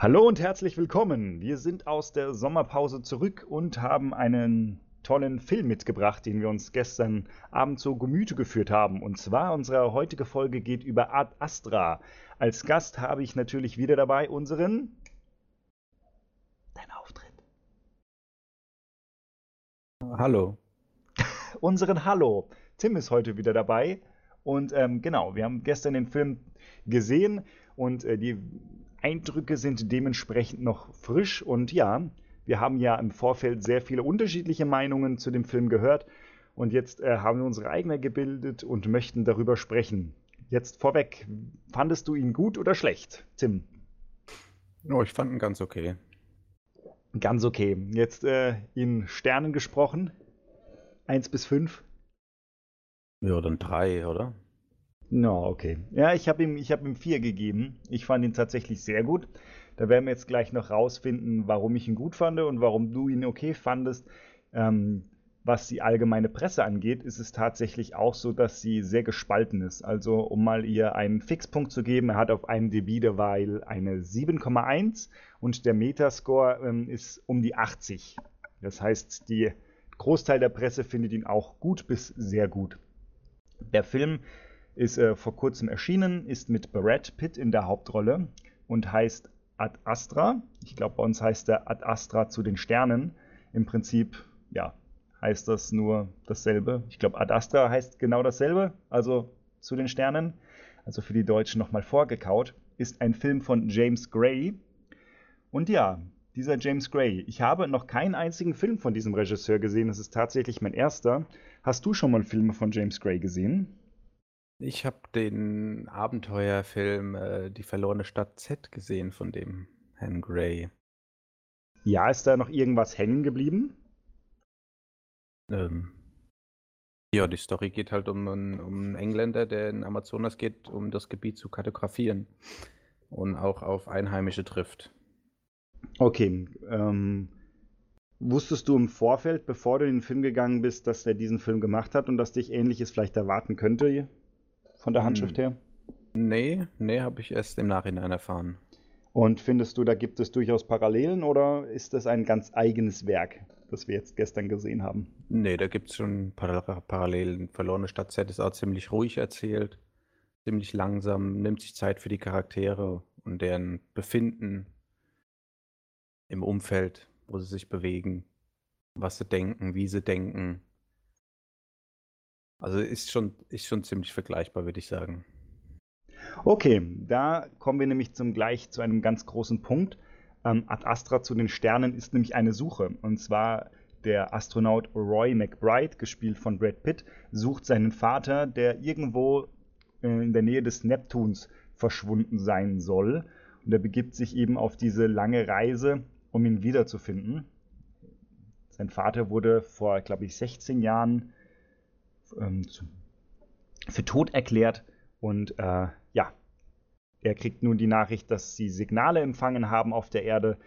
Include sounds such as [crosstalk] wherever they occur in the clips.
Hallo und herzlich willkommen. Wir sind aus der Sommerpause zurück und haben einen tollen Film mitgebracht, den wir uns gestern Abend zu Gemüte geführt haben. Und zwar unsere heutige Folge geht über Ad Astra. Als Gast habe ich natürlich wieder dabei unseren. Dein Auftritt. Hallo. [laughs] unseren Hallo. Tim ist heute wieder dabei. Und ähm, genau, wir haben gestern den Film gesehen und äh, die Eindrücke sind dementsprechend noch frisch. Und ja, wir haben ja im Vorfeld sehr viele unterschiedliche Meinungen zu dem Film gehört. Und jetzt äh, haben wir unsere eigene gebildet und möchten darüber sprechen. Jetzt vorweg, fandest du ihn gut oder schlecht, Tim? Oh, ich fand ihn ganz okay. Ganz okay. Jetzt äh, in Sternen gesprochen. Eins bis fünf. Ja, dann drei, oder? No, okay. Ja, ich habe ihm, hab ihm vier gegeben. Ich fand ihn tatsächlich sehr gut. Da werden wir jetzt gleich noch rausfinden, warum ich ihn gut fand und warum du ihn okay fandest. Ähm, was die allgemeine Presse angeht, ist es tatsächlich auch so, dass sie sehr gespalten ist. Also, um mal ihr einen Fixpunkt zu geben, er hat auf einem DB derweil eine 7,1 und der Metascore ähm, ist um die 80. Das heißt, die Großteil der Presse findet ihn auch gut bis sehr gut. Der Film ist äh, vor kurzem erschienen, ist mit Brad Pitt in der Hauptrolle und heißt Ad Astra. Ich glaube, bei uns heißt er Ad Astra zu den Sternen. Im Prinzip, ja, heißt das nur dasselbe. Ich glaube, Ad Astra heißt genau dasselbe, also zu den Sternen. Also für die Deutschen nochmal vorgekaut. Ist ein Film von James Gray. Und ja, dieser James Gray. Ich habe noch keinen einzigen Film von diesem Regisseur gesehen. Das ist tatsächlich mein erster. Hast du schon mal Filme von James Gray gesehen? Ich habe den Abenteuerfilm äh, Die verlorene Stadt Z gesehen von dem Herrn Gray. Ja, ist da noch irgendwas hängen geblieben? Ähm, ja, die Story geht halt um einen, um einen Engländer, der in Amazonas geht, um das Gebiet zu kartografieren und auch auf Einheimische trifft. Okay. Ähm, wusstest du im Vorfeld, bevor du in den Film gegangen bist, dass er diesen Film gemacht hat und dass dich Ähnliches vielleicht erwarten könnte? Von der Handschrift hm. her? Nee, nee, habe ich erst im Nachhinein erfahren. Und findest du, da gibt es durchaus Parallelen oder ist das ein ganz eigenes Werk, das wir jetzt gestern gesehen haben? Nee, da gibt es schon Parallelen. Verlorene Stadt Z ist auch ziemlich ruhig erzählt, ziemlich langsam, nimmt sich Zeit für die Charaktere und deren Befinden im Umfeld, wo sie sich bewegen, was sie denken, wie sie denken. Also ist schon, ist schon ziemlich vergleichbar, würde ich sagen. Okay, da kommen wir nämlich zum gleich zu einem ganz großen Punkt. Ähm, Ad Astra zu den Sternen ist nämlich eine Suche. Und zwar der Astronaut Roy McBride, gespielt von Brad Pitt, sucht seinen Vater, der irgendwo äh, in der Nähe des Neptuns verschwunden sein soll. Und er begibt sich eben auf diese lange Reise, um ihn wiederzufinden. Sein Vater wurde vor, glaube ich, 16 Jahren ähm, für tot erklärt und äh, ja, er kriegt nun die Nachricht, dass sie Signale empfangen haben auf der Erde,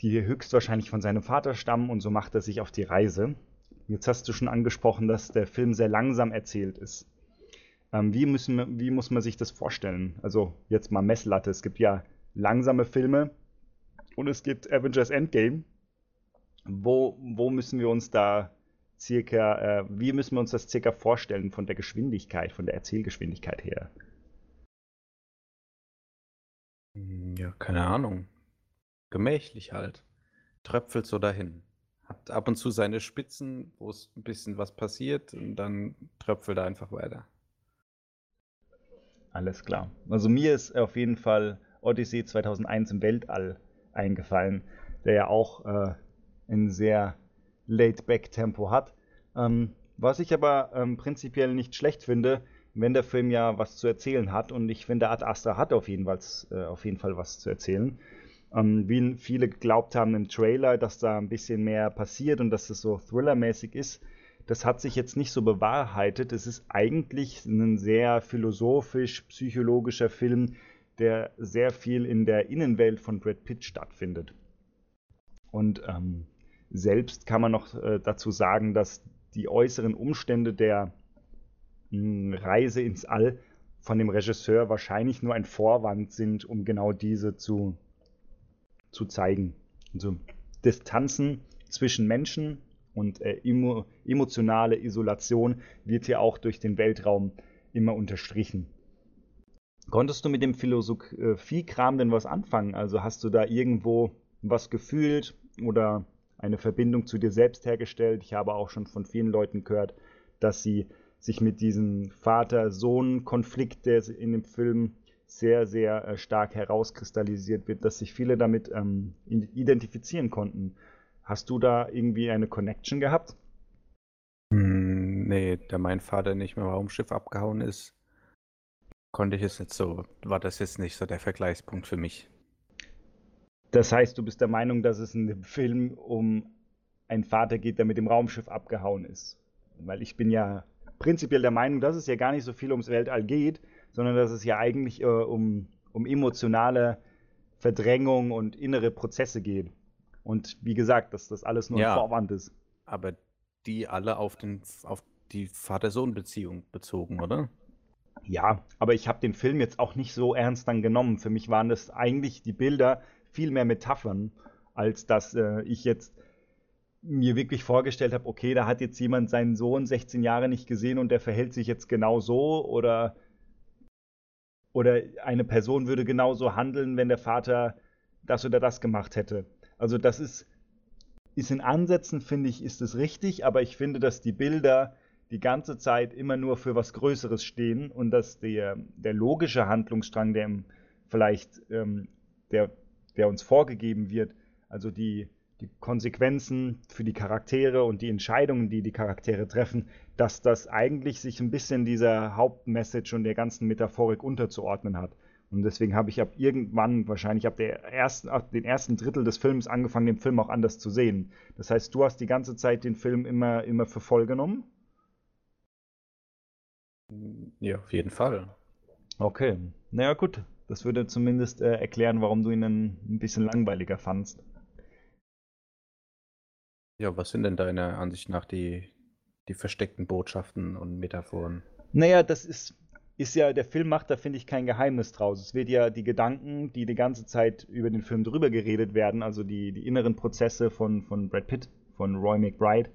die höchstwahrscheinlich von seinem Vater stammen und so macht er sich auf die Reise. Jetzt hast du schon angesprochen, dass der Film sehr langsam erzählt ist. Ähm, wie, müssen, wie muss man sich das vorstellen? Also jetzt mal Messlatte. Es gibt ja langsame Filme und es gibt Avengers Endgame. Wo, wo müssen wir uns da circa, äh, wie müssen wir uns das circa vorstellen von der Geschwindigkeit, von der Erzählgeschwindigkeit her? Hm, ja, keine Ahnung. Gemächlich halt. Tröpfelt so dahin. Hat ab und zu seine Spitzen, wo es ein bisschen was passiert und dann tröpfelt er einfach weiter. Alles klar. Also mir ist auf jeden Fall Odyssey 2001 im Weltall eingefallen, der ja auch äh, ein sehr Laid-Back-Tempo hat. Ähm, was ich aber ähm, prinzipiell nicht schlecht finde, wenn der Film ja was zu erzählen hat. Und ich finde, Ad Astra hat auf jeden Fall, äh, auf jeden Fall was zu erzählen. Ähm, wie viele geglaubt haben im Trailer, dass da ein bisschen mehr passiert und dass es so thrillermäßig ist, das hat sich jetzt nicht so bewahrheitet. Es ist eigentlich ein sehr philosophisch-psychologischer Film, der sehr viel in der Innenwelt von Brad Pitt stattfindet. Und ähm, selbst kann man noch äh, dazu sagen, dass die äußeren Umstände der hm, Reise ins All von dem Regisseur wahrscheinlich nur ein Vorwand sind, um genau diese zu zu zeigen. Also Distanzen zwischen Menschen und äh, emo emotionale Isolation wird hier auch durch den Weltraum immer unterstrichen. Konntest du mit dem Philosophiekram denn was anfangen? Also hast du da irgendwo was gefühlt oder eine Verbindung zu dir selbst hergestellt? Ich habe auch schon von vielen Leuten gehört, dass sie sich mit diesem Vater-Sohn-Konflikt, der in dem Film sehr, sehr äh, stark herauskristallisiert wird, dass sich viele damit ähm, identifizieren konnten. Hast du da irgendwie eine Connection gehabt? Hm, nee, da mein Vater nicht mehr Raumschiff abgehauen ist, konnte ich es nicht so, war das jetzt nicht so der Vergleichspunkt für mich. Das heißt, du bist der Meinung, dass es in dem Film um einen Vater geht, der mit dem Raumschiff abgehauen ist. Weil ich bin ja prinzipiell der Meinung, dass es ja gar nicht so viel ums Weltall geht, sondern dass es ja eigentlich äh, um, um emotionale Verdrängung und innere Prozesse geht. Und wie gesagt, dass das alles nur ja, ein Vorwand ist. Aber die alle auf, den, auf die Vater-Sohn-Beziehung bezogen, oder? Ja, aber ich habe den Film jetzt auch nicht so ernst dann genommen. Für mich waren das eigentlich die Bilder viel mehr Metaphern, als dass äh, ich jetzt mir wirklich vorgestellt habe, okay, da hat jetzt jemand seinen Sohn 16 Jahre nicht gesehen und der verhält sich jetzt genau so oder oder eine Person würde genauso handeln, wenn der Vater das oder das gemacht hätte. Also das ist, ist in Ansätzen, finde ich, ist es richtig, aber ich finde, dass die Bilder die ganze Zeit immer nur für was Größeres stehen und dass der, der logische Handlungsstrang, der vielleicht ähm, der, der uns vorgegeben wird, also die, die Konsequenzen für die Charaktere und die Entscheidungen, die die Charaktere treffen, dass das eigentlich sich ein bisschen dieser Hauptmessage und der ganzen Metaphorik unterzuordnen hat. Und deswegen habe ich ab irgendwann, wahrscheinlich ab, der ersten, ab den ersten Drittel des Films angefangen, den Film auch anders zu sehen. Das heißt, du hast die ganze Zeit den Film immer, immer für voll genommen? Ja, auf jeden Fall. Okay. Naja, gut. Das würde zumindest äh, erklären, warum du ihn ein, ein bisschen langweiliger fandst. Ja, was sind denn deiner Ansicht nach die, die versteckten Botschaften und Metaphoren? Naja, das ist, ist ja, der Film macht da, finde ich, kein Geheimnis draus. Es wird ja die Gedanken, die die ganze Zeit über den Film drüber geredet werden, also die, die inneren Prozesse von, von Brad Pitt, von Roy McBride,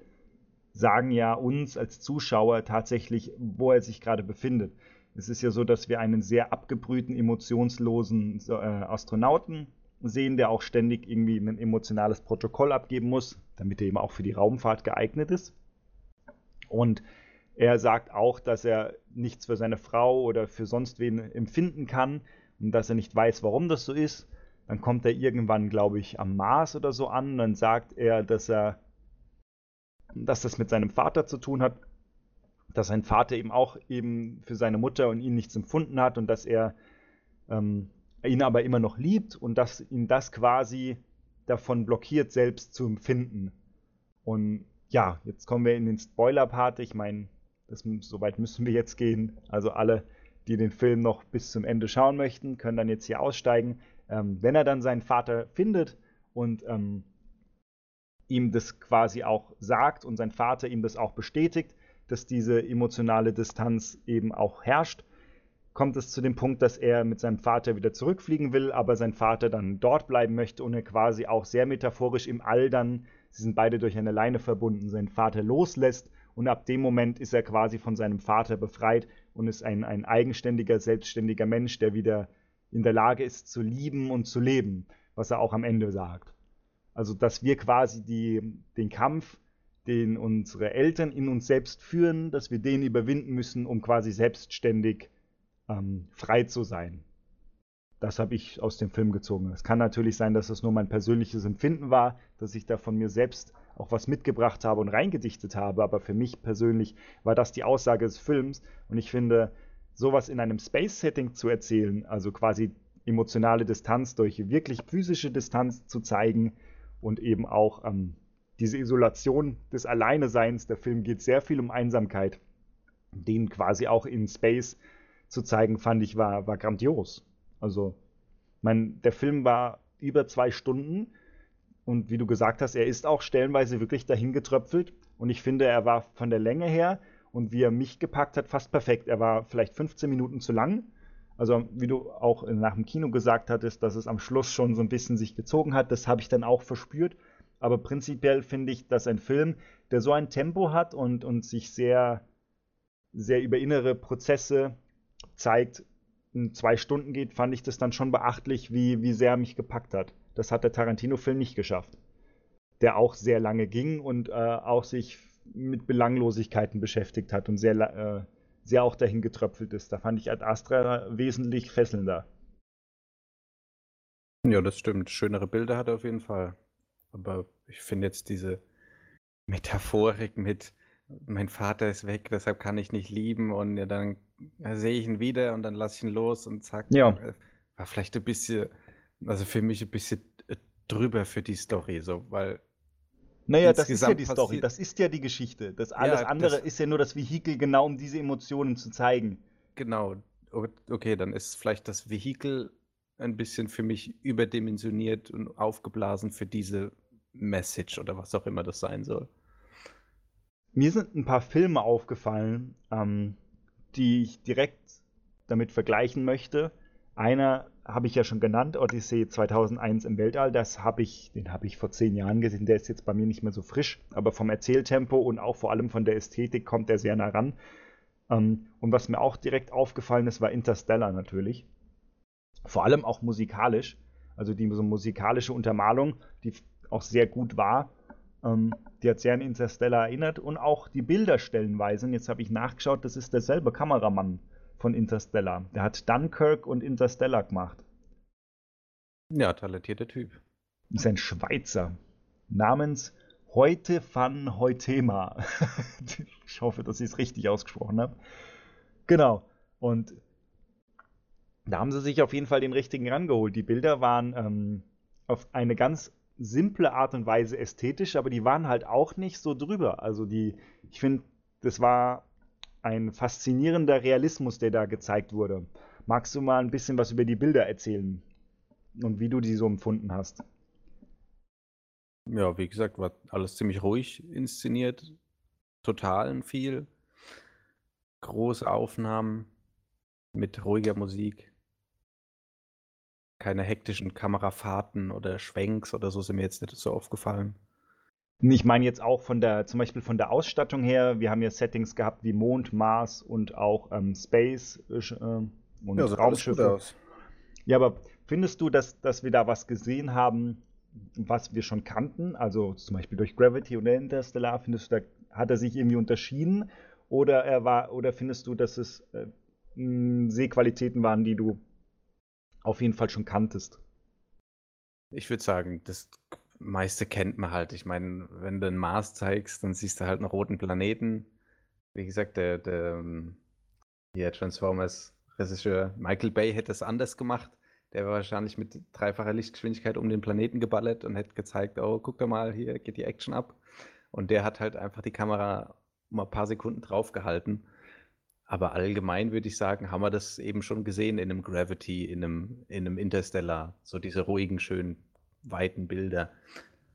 sagen ja uns als Zuschauer tatsächlich, wo er sich gerade befindet. Es ist ja so, dass wir einen sehr abgebrühten, emotionslosen äh, Astronauten sehen, der auch ständig irgendwie ein emotionales Protokoll abgeben muss, damit er eben auch für die Raumfahrt geeignet ist. Und er sagt auch, dass er nichts für seine Frau oder für sonst wen empfinden kann und dass er nicht weiß, warum das so ist. Dann kommt er irgendwann, glaube ich, am Mars oder so an. Dann sagt er, dass er, dass das mit seinem Vater zu tun hat, dass sein Vater eben auch eben für seine Mutter und ihn nichts empfunden hat und dass er ähm, ihn aber immer noch liebt und dass ihn das quasi davon blockiert, selbst zu empfinden. Und ja, jetzt kommen wir in den Spoiler-Part. Ich meine, soweit müssen wir jetzt gehen. Also alle, die den Film noch bis zum Ende schauen möchten, können dann jetzt hier aussteigen. Ähm, wenn er dann seinen Vater findet und ähm, ihm das quasi auch sagt und sein Vater ihm das auch bestätigt, dass diese emotionale Distanz eben auch herrscht, kommt es zu dem Punkt, dass er mit seinem Vater wieder zurückfliegen will, aber sein Vater dann dort bleiben möchte und er quasi auch sehr metaphorisch im All dann, sie sind beide durch eine Leine verbunden, seinen Vater loslässt und ab dem Moment ist er quasi von seinem Vater befreit und ist ein, ein eigenständiger, selbstständiger Mensch, der wieder in der Lage ist zu lieben und zu leben, was er auch am Ende sagt. Also, dass wir quasi die, den Kampf, den unsere Eltern in uns selbst führen, dass wir den überwinden müssen, um quasi selbstständig ähm, frei zu sein. Das habe ich aus dem Film gezogen. Es kann natürlich sein, dass es nur mein persönliches Empfinden war, dass ich da von mir selbst auch was mitgebracht habe und reingedichtet habe, aber für mich persönlich war das die Aussage des Films und ich finde, sowas in einem Space-Setting zu erzählen, also quasi emotionale Distanz durch wirklich physische Distanz zu zeigen und eben auch ähm, diese Isolation des Alleineseins. Der Film geht sehr viel um Einsamkeit, den quasi auch in Space zu zeigen, fand ich, war, war grandios. Also, mein, der Film war über zwei Stunden und wie du gesagt hast, er ist auch stellenweise wirklich dahin getröpfelt und ich finde, er war von der Länge her und wie er mich gepackt hat, fast perfekt. Er war vielleicht 15 Minuten zu lang, Also wie du auch nach dem Kino gesagt hattest, dass es am Schluss schon so ein bisschen sich gezogen hat, das habe ich dann auch verspürt. Aber prinzipiell finde ich, dass ein Film, der so ein Tempo hat und, und sich sehr, sehr über innere Prozesse zeigt, in zwei Stunden geht, fand ich das dann schon beachtlich, wie, wie sehr er mich gepackt hat. Das hat der Tarantino-Film nicht geschafft. Der auch sehr lange ging und äh, auch sich mit Belanglosigkeiten beschäftigt hat und sehr, äh, sehr auch dahin getröpfelt ist. Da fand ich Ad Astra wesentlich fesselnder. Ja, das stimmt. Schönere Bilder hat er auf jeden Fall. Aber ich finde jetzt diese Metaphorik mit mein Vater ist weg, deshalb kann ich nicht lieben und ja, dann sehe ich ihn wieder und dann lasse ich ihn los und zack. Ja. War vielleicht ein bisschen, also für mich ein bisschen äh, drüber für die Story, so, weil naja, das ist ja die Story, das ist ja die Geschichte. Das alles ja, andere das ist ja nur das Vehikel, genau um diese Emotionen zu zeigen. Genau. Okay, dann ist vielleicht das Vehikel ein bisschen für mich überdimensioniert und aufgeblasen für diese Message oder was auch immer das sein soll. Mir sind ein paar Filme aufgefallen, ähm, die ich direkt damit vergleichen möchte. Einer habe ich ja schon genannt, Odyssey 2001 im Weltall. Das habe ich, den habe ich vor zehn Jahren gesehen. Der ist jetzt bei mir nicht mehr so frisch, aber vom Erzähltempo und auch vor allem von der Ästhetik kommt er sehr nah ran. Ähm, und was mir auch direkt aufgefallen ist, war Interstellar natürlich. Vor allem auch musikalisch. Also die so musikalische Untermalung, die auch sehr gut war. Ähm, die hat sehr an Interstellar erinnert und auch die Bilder stellenweise. Und jetzt habe ich nachgeschaut, das ist derselbe Kameramann von Interstellar. Der hat Dunkirk und Interstellar gemacht. Ja, talentierter Typ. Ist ein Schweizer namens Heute van Heutema. [laughs] ich hoffe, dass ich es richtig ausgesprochen habe. Genau. Und da haben sie sich auf jeden Fall den richtigen rangeholt. Die Bilder waren ähm, auf eine ganz simple Art und Weise ästhetisch, aber die waren halt auch nicht so drüber. Also die, ich finde, das war ein faszinierender Realismus, der da gezeigt wurde. Magst du mal ein bisschen was über die Bilder erzählen und wie du die so empfunden hast? Ja, wie gesagt, war alles ziemlich ruhig inszeniert, total viel. Große Aufnahmen mit ruhiger Musik. Keine hektischen Kamerafahrten oder Schwenks oder so sind mir jetzt nicht so aufgefallen. Ich meine jetzt auch von der, zum Beispiel von der Ausstattung her, wir haben ja Settings gehabt wie Mond, Mars und auch ähm, Space äh, und ja, Raumschiffe. Ja, aber findest du, dass, dass wir da was gesehen haben, was wir schon kannten? Also zum Beispiel durch Gravity oder Interstellar, findest du, da hat er sich irgendwie unterschieden? Oder er war, oder findest du, dass es äh, Sehqualitäten waren, die du auf jeden Fall schon kanntest? Ich würde sagen, das meiste kennt man halt. Ich meine, wenn du einen Mars zeigst, dann siehst du halt einen roten Planeten. Wie gesagt, der, der ähm, hier Transformers Regisseur Michael Bay hätte es anders gemacht. Der war wahrscheinlich mit dreifacher Lichtgeschwindigkeit um den Planeten geballert und hätte gezeigt, oh, guck doch mal, hier geht die Action ab. Und der hat halt einfach die Kamera mal ein paar Sekunden draufgehalten. Aber allgemein würde ich sagen, haben wir das eben schon gesehen in einem Gravity, in einem, in einem Interstellar. So diese ruhigen, schönen weiten Bilder.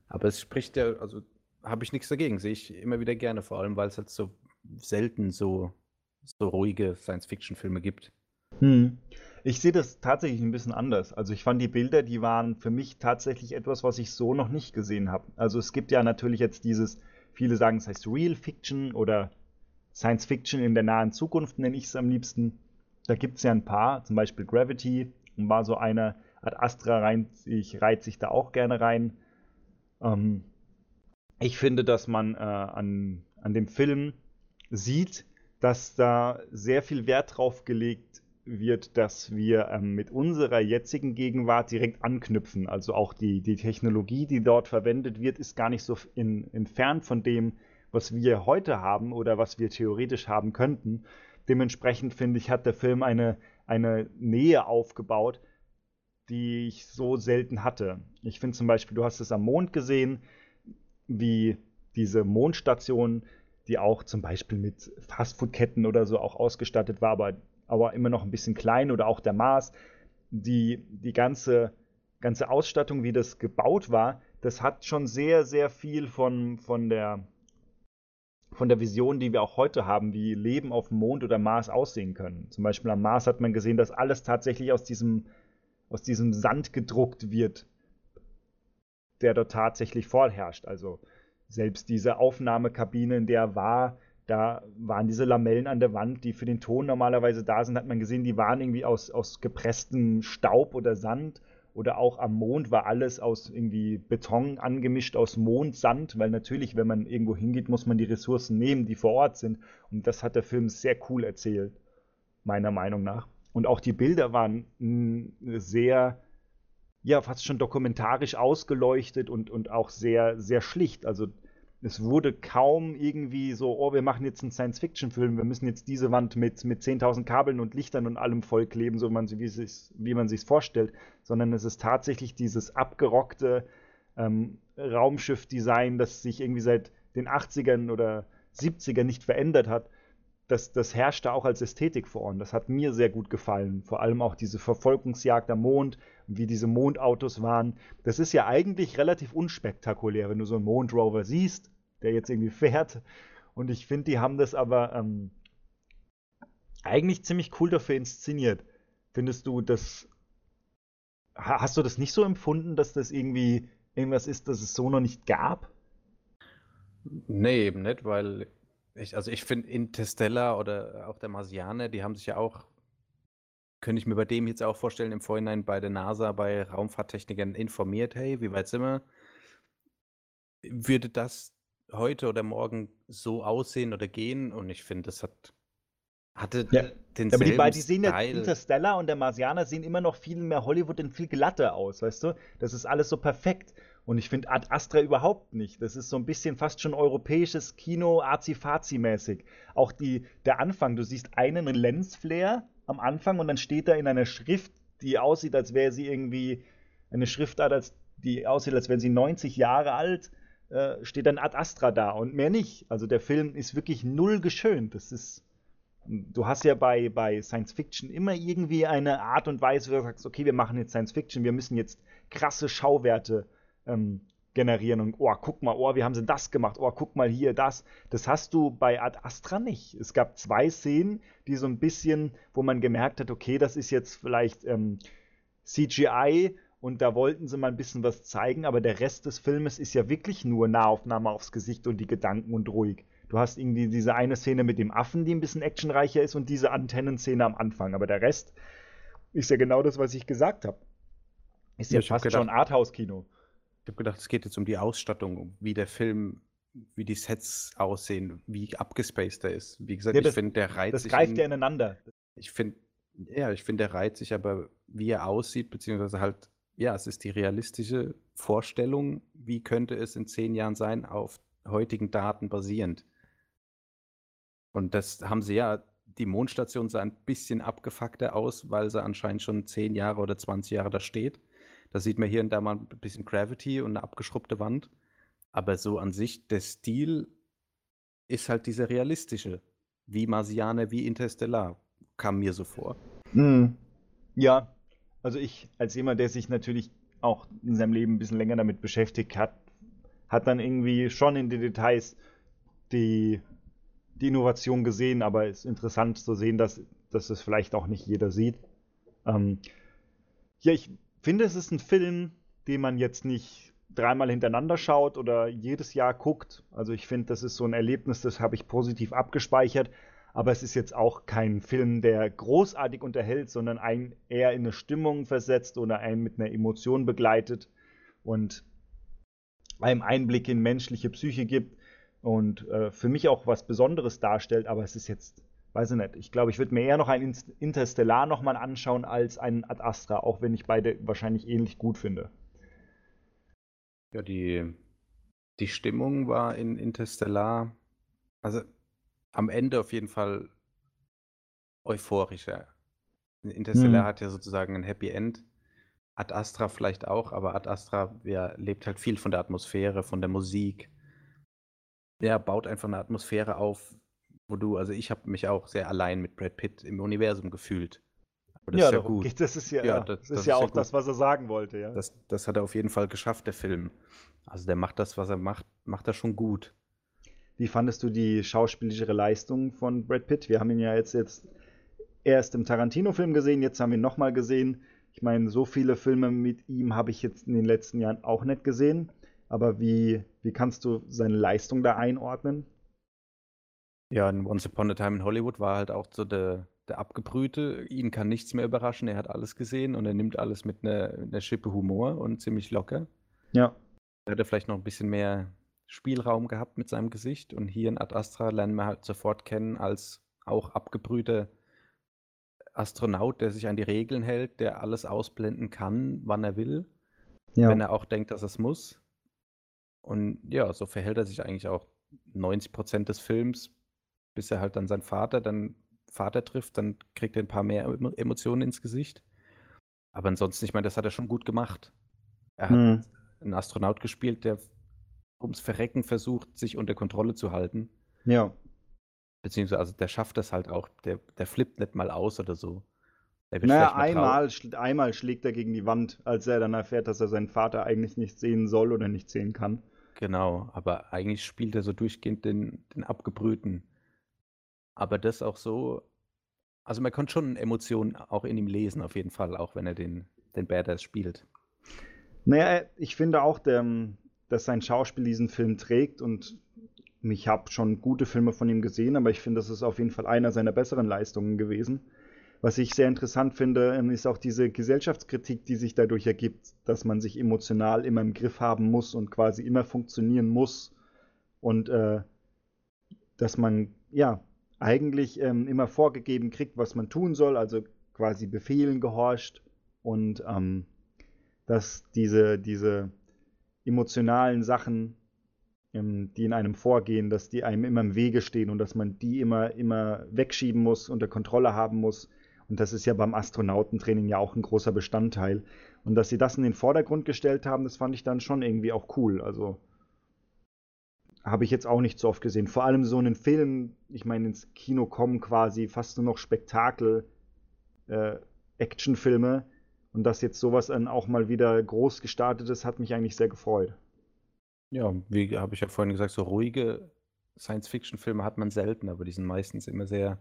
Aber es spricht ja, also habe ich nichts dagegen, sehe ich immer wieder gerne, vor allem weil es halt so selten so, so ruhige Science-Fiction-Filme gibt. Hm. Ich sehe das tatsächlich ein bisschen anders. Also ich fand die Bilder, die waren für mich tatsächlich etwas, was ich so noch nicht gesehen habe. Also es gibt ja natürlich jetzt dieses, viele sagen, es heißt Real Fiction oder Science Fiction in der nahen Zukunft, nenne ich es am liebsten. Da gibt es ja ein paar, zum Beispiel Gravity war so einer, Ad Astra reiht sich, reiht sich da auch gerne rein. Ähm, ich finde, dass man äh, an, an dem Film sieht, dass da sehr viel Wert drauf gelegt wird, dass wir ähm, mit unserer jetzigen Gegenwart direkt anknüpfen. Also auch die, die Technologie, die dort verwendet wird, ist gar nicht so in, entfernt von dem, was wir heute haben oder was wir theoretisch haben könnten. Dementsprechend finde ich, hat der Film eine, eine Nähe aufgebaut, die ich so selten hatte. Ich finde zum Beispiel, du hast es am Mond gesehen, wie diese Mondstation, die auch zum Beispiel mit Fastfood-Ketten oder so auch ausgestattet war, aber, aber immer noch ein bisschen klein oder auch der Mars. Die, die ganze, ganze Ausstattung, wie das gebaut war, das hat schon sehr, sehr viel von, von der von der Vision, die wir auch heute haben, wie Leben auf Mond oder Mars aussehen können. Zum Beispiel am Mars hat man gesehen, dass alles tatsächlich aus diesem, aus diesem Sand gedruckt wird, der dort tatsächlich vorherrscht. Also selbst diese Aufnahmekabine, in der er war, da waren diese Lamellen an der Wand, die für den Ton normalerweise da sind, hat man gesehen, die waren irgendwie aus, aus gepresstem Staub oder Sand. Oder auch am Mond war alles aus irgendwie Beton angemischt, aus Mondsand, weil natürlich, wenn man irgendwo hingeht, muss man die Ressourcen nehmen, die vor Ort sind. Und das hat der Film sehr cool erzählt, meiner Meinung nach. Und auch die Bilder waren sehr, ja, fast schon dokumentarisch ausgeleuchtet und, und auch sehr, sehr schlicht. Also es wurde kaum irgendwie so, oh, wir machen jetzt einen Science-Fiction-Film, wir müssen jetzt diese Wand mit, mit 10.000 Kabeln und Lichtern und allem vollkleben, so man, wie, sich, wie man sich vorstellt, sondern es ist tatsächlich dieses abgerockte ähm, Raumschiff-Design, das sich irgendwie seit den 80ern oder 70ern nicht verändert hat. Das, das herrschte auch als Ästhetik vor Ort. Das hat mir sehr gut gefallen. Vor allem auch diese Verfolgungsjagd am Mond, wie diese Mondautos waren. Das ist ja eigentlich relativ unspektakulär, wenn du so einen Mondrover siehst der jetzt irgendwie fährt. Und ich finde, die haben das aber ähm, eigentlich ziemlich cool dafür inszeniert. Findest du das. Hast du das nicht so empfunden, dass das irgendwie irgendwas ist, das es so noch nicht gab? Nee, eben nicht, weil ich, also ich finde Interstellar oder auch der Marsianer, die haben sich ja auch, könnte ich mir bei dem jetzt auch vorstellen, im Vorhinein bei der NASA, bei Raumfahrttechnikern informiert, hey, wie weit sind wir? Würde das heute oder morgen so aussehen oder gehen und ich finde, das hat hatte ja. den Aber die beiden, die sehen ja Interstellar und der Marsianer sehen immer noch viel mehr Hollywood und viel glatter aus, weißt du? Das ist alles so perfekt. Und ich finde Ad Astra überhaupt nicht. Das ist so ein bisschen fast schon europäisches Kino, azi-fazi-mäßig. Auch die, der Anfang, du siehst einen Lensflare am Anfang und dann steht da in einer Schrift, die aussieht, als wäre sie irgendwie eine Schriftart, als, die aussieht, als wäre sie 90 Jahre alt äh, steht dann Ad Astra da und mehr nicht. Also der Film ist wirklich null geschönt. Das ist, du hast ja bei, bei Science Fiction immer irgendwie eine Art und Weise, wo du sagst, okay, wir machen jetzt Science Fiction, wir müssen jetzt krasse Schauwerte ähm, generieren und oh, guck mal, oh, wie haben sie das gemacht? Oh, guck mal hier, das. Das hast du bei Ad Astra nicht. Es gab zwei Szenen, die so ein bisschen, wo man gemerkt hat, okay, das ist jetzt vielleicht ähm, CGI und da wollten sie mal ein bisschen was zeigen, aber der Rest des Filmes ist ja wirklich nur Nahaufnahme aufs Gesicht und die Gedanken und ruhig. Du hast irgendwie diese eine Szene mit dem Affen, die ein bisschen actionreicher ist und diese Antennenszene am Anfang, aber der Rest ist ja genau das, was ich gesagt habe. Ist ja, ja fast gedacht, schon Arthouse-Kino. Ich habe gedacht, es geht jetzt um die Ausstattung, wie der Film, wie die Sets aussehen, wie abgespaced er ist. Wie gesagt, ja, das, ich finde, der reizt Das greift ja ineinander. Ich finde, ja, ich finde, der reizt sich aber, wie er aussieht, beziehungsweise halt ja, es ist die realistische Vorstellung, wie könnte es in zehn Jahren sein, auf heutigen Daten basierend. Und das haben sie ja, die Mondstation sah ein bisschen abgefuckter aus, weil sie anscheinend schon zehn Jahre oder 20 Jahre da steht. Da sieht man hier und da mal ein bisschen Gravity und eine abgeschrubbte Wand. Aber so an sich, der Stil ist halt dieser realistische. Wie Marsianer, wie Interstellar, kam mir so vor. Hm. Ja, also ich, als jemand, der sich natürlich auch in seinem Leben ein bisschen länger damit beschäftigt hat, hat dann irgendwie schon in den Details die, die Innovation gesehen, aber es ist interessant zu sehen, dass, dass es vielleicht auch nicht jeder sieht. Ähm, ja, ich finde, es ist ein Film, den man jetzt nicht dreimal hintereinander schaut oder jedes Jahr guckt. Also ich finde, das ist so ein Erlebnis, das habe ich positiv abgespeichert aber es ist jetzt auch kein Film, der großartig unterhält, sondern einen eher in eine Stimmung versetzt oder einen mit einer Emotion begleitet und einem Einblick in menschliche Psyche gibt und äh, für mich auch was Besonderes darstellt, aber es ist jetzt, weiß ich nicht, ich glaube, ich würde mir eher noch ein Interstellar nochmal anschauen als einen Ad Astra, auch wenn ich beide wahrscheinlich ähnlich gut finde. Ja, die, die Stimmung war in Interstellar, also am Ende auf jeden Fall euphorischer. Interstellar mhm. hat ja sozusagen ein Happy End. Ad Astra vielleicht auch, aber Ad Astra ja, lebt halt viel von der Atmosphäre, von der Musik. Der baut einfach eine Atmosphäre auf, wo du, also ich habe mich auch sehr allein mit Brad Pitt im Universum gefühlt. Das ja, ist ja gut. Geht, das ist ja, ja das, das, ist das ja ist auch das, was er sagen wollte, ja. Das, das hat er auf jeden Fall geschafft, der Film. Also der macht das, was er macht, macht er schon gut. Wie fandest du die schauspielerische Leistung von Brad Pitt? Wir haben ihn ja jetzt, jetzt erst im Tarantino-Film gesehen, jetzt haben wir ihn nochmal gesehen. Ich meine, so viele Filme mit ihm habe ich jetzt in den letzten Jahren auch nicht gesehen. Aber wie, wie kannst du seine Leistung da einordnen? Ja, in Once Upon a Time in Hollywood war halt auch so der, der Abgebrühte. Ihn kann nichts mehr überraschen. Er hat alles gesehen und er nimmt alles mit einer, einer Schippe Humor und ziemlich locker. Ja. Er hätte vielleicht noch ein bisschen mehr Spielraum gehabt mit seinem Gesicht. Und hier in Ad Astra lernen wir halt sofort kennen als auch abgebrühter Astronaut, der sich an die Regeln hält, der alles ausblenden kann, wann er will, ja. wenn er auch denkt, dass es muss. Und ja, so verhält er sich eigentlich auch 90 Prozent des Films, bis er halt dann seinen Vater, dann Vater trifft, dann kriegt er ein paar mehr Emotionen ins Gesicht. Aber ansonsten, ich meine, das hat er schon gut gemacht. Er hat hm. einen Astronaut gespielt, der ums Verrecken versucht, sich unter Kontrolle zu halten. Ja. Beziehungsweise, also der schafft das halt auch, der, der flippt nicht mal aus oder so. naja, einmal, einmal schlägt er gegen die Wand, als er dann erfährt, dass er seinen Vater eigentlich nicht sehen soll oder nicht sehen kann. Genau, aber eigentlich spielt er so durchgehend den, den Abgebrühten. Aber das auch so, also man konnte schon Emotionen auch in ihm lesen, auf jeden Fall, auch wenn er den, den Badass spielt. Naja, ich finde auch, der, dass sein Schauspiel diesen Film trägt und ich habe schon gute Filme von ihm gesehen, aber ich finde, das ist auf jeden Fall einer seiner besseren Leistungen gewesen. Was ich sehr interessant finde, ähm, ist auch diese Gesellschaftskritik, die sich dadurch ergibt, dass man sich emotional immer im Griff haben muss und quasi immer funktionieren muss und äh, dass man ja eigentlich ähm, immer vorgegeben kriegt, was man tun soll, also quasi Befehlen gehorcht und ähm, dass diese, diese emotionalen Sachen, ähm, die in einem vorgehen, dass die einem immer im Wege stehen und dass man die immer, immer wegschieben muss, unter Kontrolle haben muss. Und das ist ja beim Astronautentraining ja auch ein großer Bestandteil. Und dass sie das in den Vordergrund gestellt haben, das fand ich dann schon irgendwie auch cool. Also habe ich jetzt auch nicht so oft gesehen. Vor allem so einen Film, ich meine, ins Kino kommen quasi fast nur noch Spektakel, äh, Actionfilme. Und dass jetzt sowas dann auch mal wieder groß gestartet ist, hat mich eigentlich sehr gefreut. Ja, wie habe ich ja vorhin gesagt, so ruhige Science-Fiction-Filme hat man selten, aber die sind meistens immer sehr,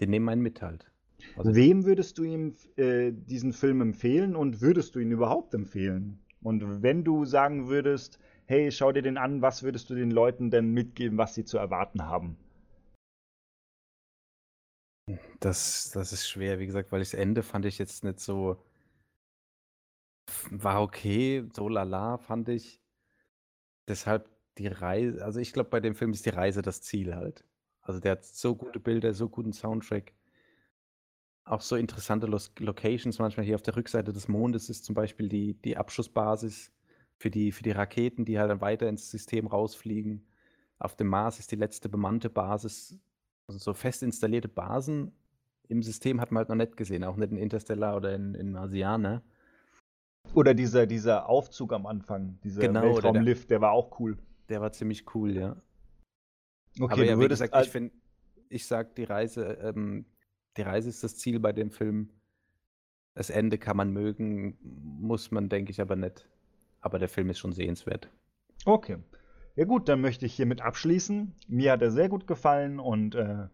die nehmen einen mit halt. Also Wem würdest du ihm äh, diesen Film empfehlen und würdest du ihn überhaupt empfehlen? Und wenn du sagen würdest, hey, schau dir den an, was würdest du den Leuten denn mitgeben, was sie zu erwarten haben? Das, das ist schwer, wie gesagt, weil das Ende fand ich jetzt nicht so. War okay, so lala fand ich. Deshalb die Reise, also ich glaube, bei dem Film ist die Reise das Ziel halt. Also der hat so gute Bilder, so guten Soundtrack. Auch so interessante Locations. Manchmal hier auf der Rückseite des Mondes ist zum Beispiel die, die Abschussbasis für die, für die Raketen, die halt dann weiter ins System rausfliegen. Auf dem Mars ist die letzte bemannte Basis, also so fest installierte Basen im System hat man halt noch nicht gesehen, auch nicht in Interstellar oder in, in Marsianer. Oder dieser, dieser Aufzug am Anfang, dieser genau, Weltraumlift, der, der, war auch cool. Der war ziemlich cool, ja. Okay, Aber ja, wie gesagt, ich finde, ich sag, die Reise, ähm, die Reise ist das Ziel bei dem Film. Das Ende kann man mögen, muss man, denke ich, aber nicht aber der Film ist schon sehenswert. Okay. Ja gut, dann möchte ich hiermit abschließen. Mir hat er sehr gut gefallen und äh,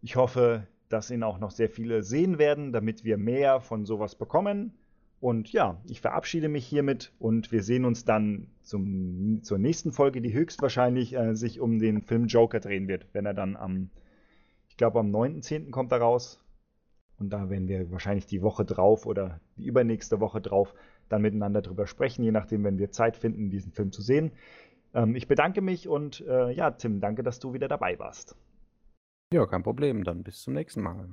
ich hoffe, dass ihn auch noch sehr viele sehen werden, damit wir mehr von sowas bekommen. Und ja, ich verabschiede mich hiermit und wir sehen uns dann zum, zur nächsten Folge, die höchstwahrscheinlich äh, sich um den Film Joker drehen wird, wenn er dann am, ich glaube am 9.10. kommt er raus. Und da werden wir wahrscheinlich die Woche drauf oder die übernächste Woche drauf dann miteinander drüber sprechen, je nachdem, wenn wir Zeit finden, diesen Film zu sehen. Ähm, ich bedanke mich und äh, ja, Tim, danke, dass du wieder dabei warst. Ja, kein Problem. Dann bis zum nächsten Mal.